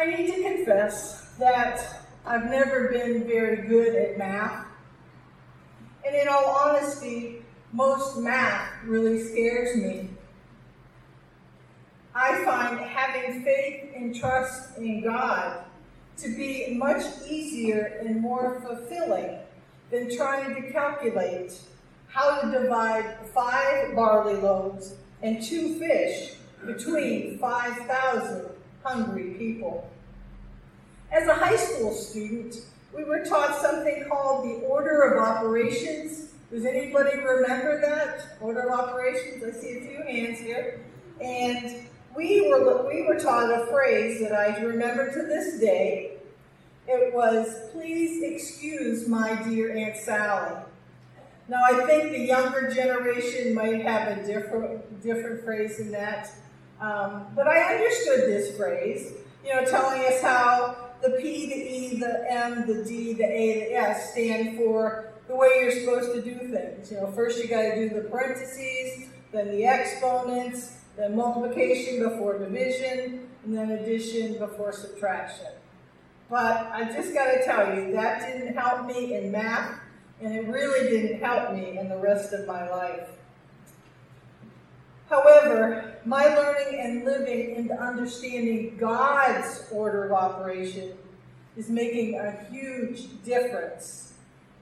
I need to confess that I've never been very good at math. And in all honesty, most math really scares me. I find having faith and trust in God to be much easier and more fulfilling than trying to calculate how to divide five barley loaves and two fish between 5,000 hungry people. As a high school student, we were taught something called the order of operations. Does anybody remember that? Order of operations? I see a few hands here. And we were, we were taught a phrase that I remember to this day. It was, please excuse my dear Aunt Sally. Now, I think the younger generation might have a different, different phrase than that. Um, but I understood this phrase, you know, telling us how the P, the E, the M, the D, the A, the S stand for the way you're supposed to do things. You know, first you got to do the parentheses, then the exponents, then multiplication before division, and then addition before subtraction. But I just got to tell you, that didn't help me in math, and it really didn't help me in the rest of my life. However, my learning and living and understanding God's order of operation is making a huge difference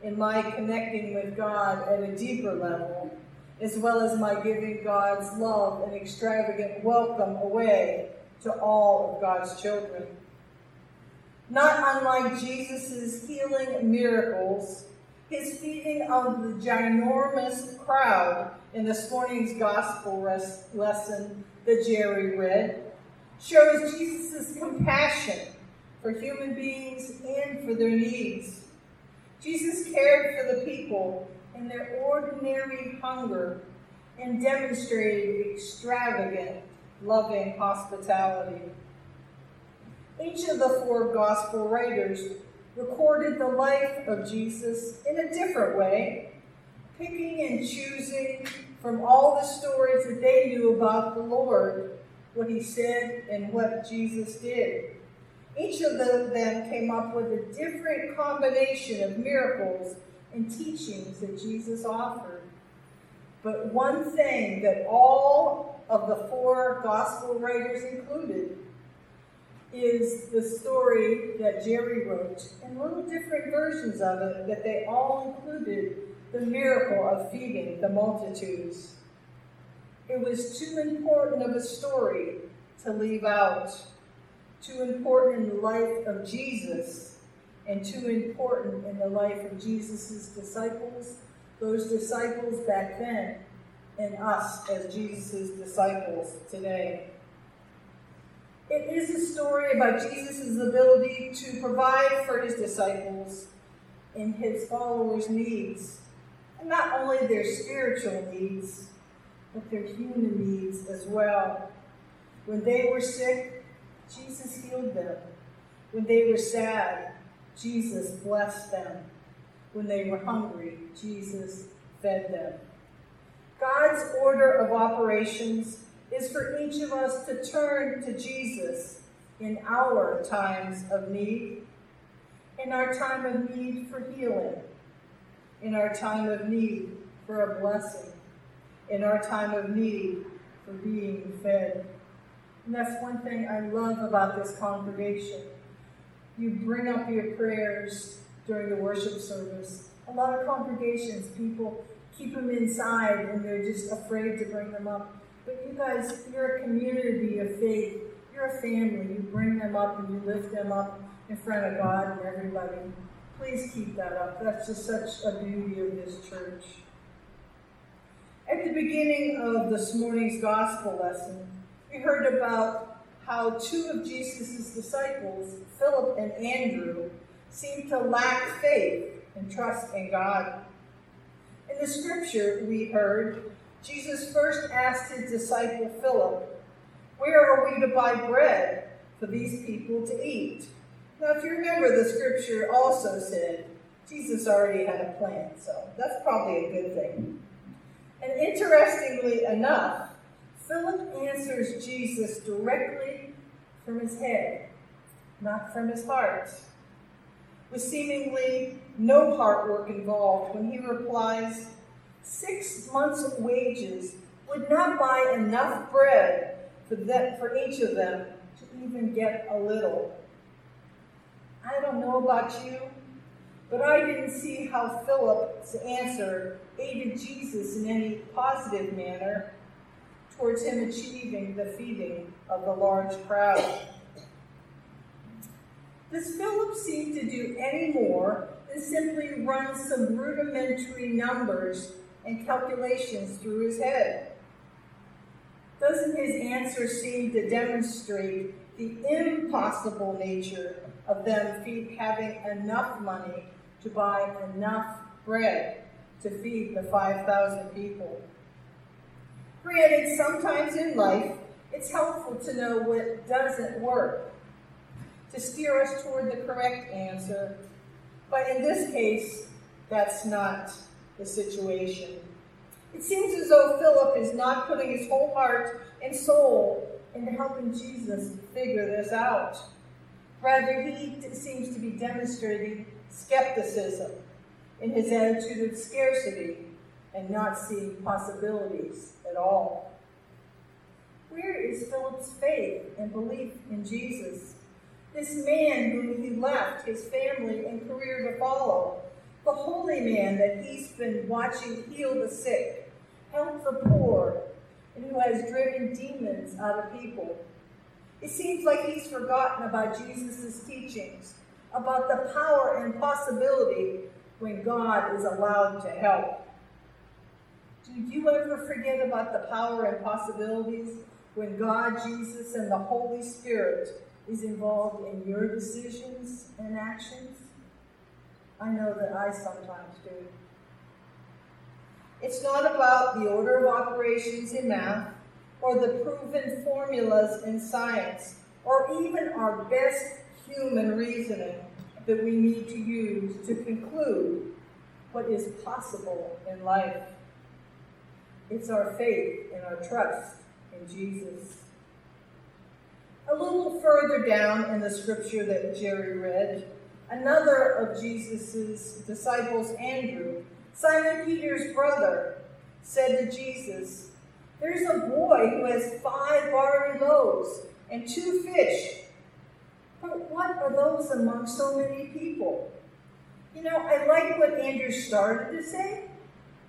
in my connecting with God at a deeper level, as well as my giving God's love and extravagant welcome away to all of God's children. Not unlike Jesus' healing miracles, his feeding of the ginormous crowd in this morning's gospel res- lesson that Jerry read shows Jesus' compassion for human beings and for their needs. Jesus cared for the people in their ordinary hunger and demonstrated extravagant, loving hospitality. Each of the four gospel writers recorded the life of Jesus in a different way, picking and choosing from all the stories that they knew about the Lord what he said and what Jesus did. Each of them came up with a different combination of miracles and teachings that Jesus offered. But one thing that all of the four gospel writers included is the story that Jerry wrote, and little different versions of it that they all included the miracle of feeding the multitudes. It was too important of a story to leave out, too important in the life of Jesus, and too important in the life of Jesus' disciples, those disciples back then, and us as Jesus' disciples today. It is a story about Jesus' ability to provide for his disciples and his followers' needs. Not only their spiritual needs, but their human needs as well. When they were sick, Jesus healed them. When they were sad, Jesus blessed them. When they were hungry, Jesus fed them. God's order of operations is for each of us to turn to Jesus in our times of need, in our time of need for healing, in our time of need for a blessing, in our time of need for being fed. And that's one thing I love about this congregation. You bring up your prayers during the worship service. A lot of congregations, people keep them inside and they're just afraid to bring them up. But you guys, you're a community of faith. You're a family. You bring them up and you lift them up in front of God and everybody. Please keep that up. That's just such a beauty of this church. At the beginning of this morning's gospel lesson, we heard about how two of Jesus' disciples, Philip and Andrew, seemed to lack faith and trust in God. In the scripture, we heard Jesus first asked his disciple Philip, Where are we to buy bread for these people to eat? Now, if you remember, the scripture also said Jesus already had a plan, so that's probably a good thing. And interestingly enough, Philip answers Jesus directly from his head. not from his heart. With seemingly no hard work involved, when he replies, Six months' wages would not buy enough bread for, that, for each of them to even get a little. I don't know about you, but I didn't see how Philip's answer aided Jesus in any positive manner towards him achieving the feeding of the large crowd. Does Philip seem to do any more than simply run some rudimentary numbers and calculations through his head? Doesn't his answer seem to demonstrate the impossible nature of them feed having enough money to buy enough bread to feed the 5,000 people? Granted, sometimes in life, it's helpful to know what doesn't work to steer us toward the correct answer. But in this case, that's not the situation. It seems as though Philip is not putting his whole heart and soul into helping Jesus figure this out. Rather, he seems to be demonstrating skepticism in his attitude of scarcity and not seeing possibilities at all. Where is Philip's faith and belief in Jesus? This man whom he left his family and career to follow, the holy man that he's been watching heal the sick, help the poor, and who has driven demons out of people. It seems like he's forgotten about Jesus' teachings, about the power and possibility when God is allowed to help. Do you ever forget about the power and possibilities when God, Jesus, and the Holy Spirit is involved in your decisions and actions? I know that I sometimes do. It's not about the order of operations in math or the proven formulas in science or even our best human reasoning that we need to use to conclude what is possible in life. It's our faith and our trust in Jesus. A little further down in the scripture that Jerry read, another of Jesus' disciples, Andrew, Simon Peter's brother, said to Jesus, boy who has five barley loaves and two fish. But what are those among so many people? You know, I like what Andrew started to say,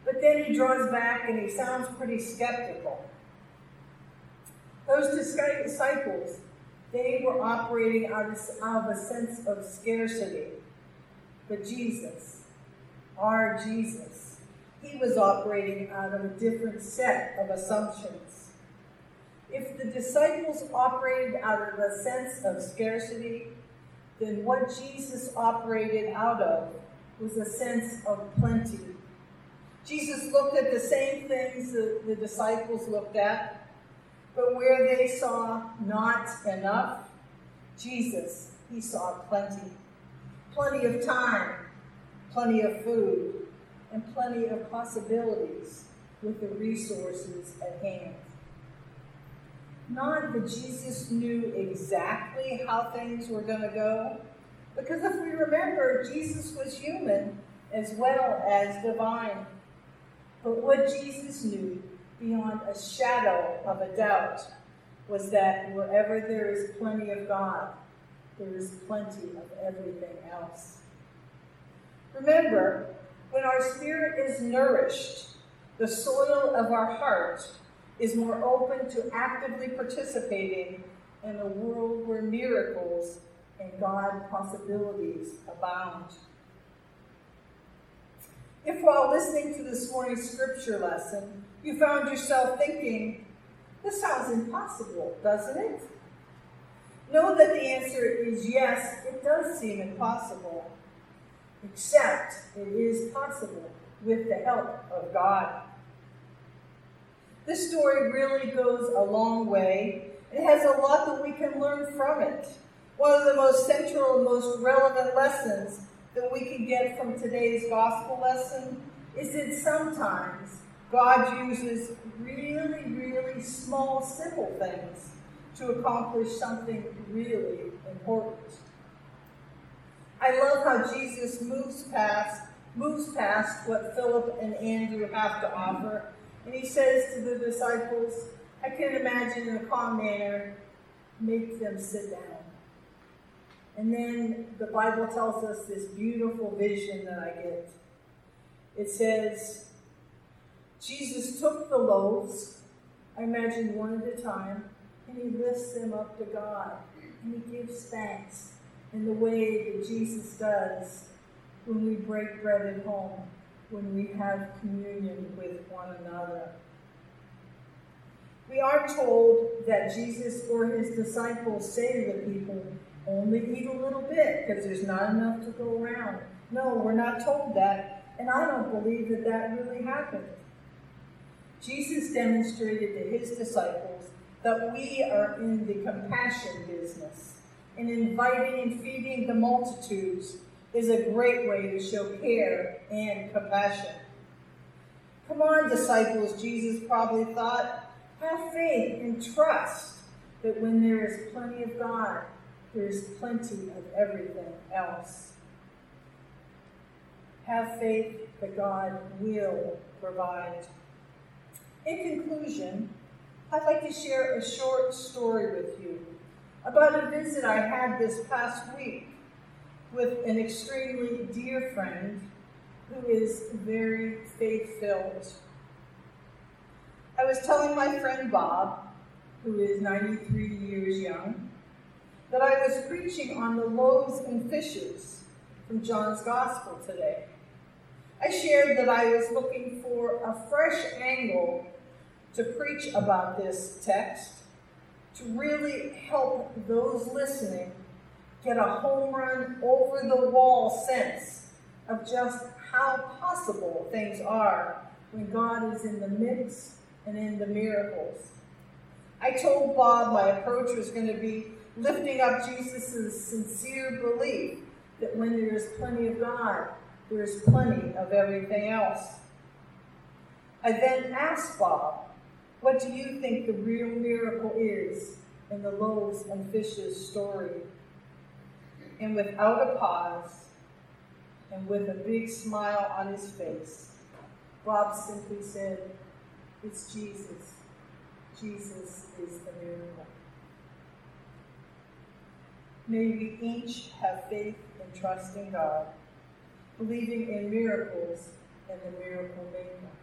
but then he draws back and he sounds pretty skeptical. Those disciples they were operating out of, out of a sense of scarcity. But Jesus, our Jesus, he was operating out of a different set of assumptions. If the disciples operated out of a sense of scarcity, then what Jesus operated out of was a sense of plenty. Jesus looked at the same things that the disciples looked at, but where they saw not enough, Jesus, he saw plenty. Plenty of time, plenty of food, and plenty of possibilities with the resources at hand. Not that Jesus knew exactly how things were going to go, because if we remember, Jesus was human as well as divine. But what Jesus knew beyond a shadow of a doubt was that wherever there is plenty of God, there is plenty of everything else. Remember, when our spirit is nourished, the soil of our heart is more open to actively participating in a world where miracles and God possibilities abound. If while listening to this morning's scripture lesson, you found yourself thinking, this sounds impossible, doesn't it? Know that the answer is yes, it does seem impossible, except it is possible with the help of God. This story really goes a long way. It has a lot that we can learn from it. One of the most central and most relevant lessons that we can get from today's gospel lesson is that sometimes God uses really, really small, simple things to accomplish something really important. I love how Jesus moves past moves past what Philip and Andrew have to offer, and he says to the disciples, I can imagine in a calm manner, make them sit down. And then the Bible tells us this beautiful vision that I get. It says, Jesus took the loaves, I imagine one at a time, and he lifts them up to God, and he gives thanks in the way that Jesus does when we break bread at home, when we have communion with one another. We are told that Jesus or his disciples say to the people, only eat a little bit because there's not enough to go around. No, we're not told that, and I don't believe that that really happened. Jesus demonstrated to his disciples that we are in the compassion business, in inviting and feeding the multitudes is a great way to show care and compassion. Come on, disciples, Jesus probably thought, have faith and trust that when there is plenty of God, there is plenty of everything else. Have faith that God will provide. In conclusion, I'd like to share a short story with you about a visit I had this past week with an extremely dear friend who is very faith filled. I was telling my friend Bob, who is 93 years young, that I was preaching on the loaves and fishes from John's Gospel today. I shared that I was looking for a fresh angle to preach about this text to really help those listening get a home run, over the wall sense of just how possible things are when God is in the midst and in the miracles. I told Bob my approach was going to be lifting up Jesus' sincere belief that when there is plenty of God, there is plenty of everything else. I then asked Bob, what do you think the real miracle is in the loaves and fishes story? And without a pause, and with a big smile on his face, Bob simply said, It's Jesus. Jesus is the miracle. May we each have faith and trust in God, believing in miracles and the miracle maker.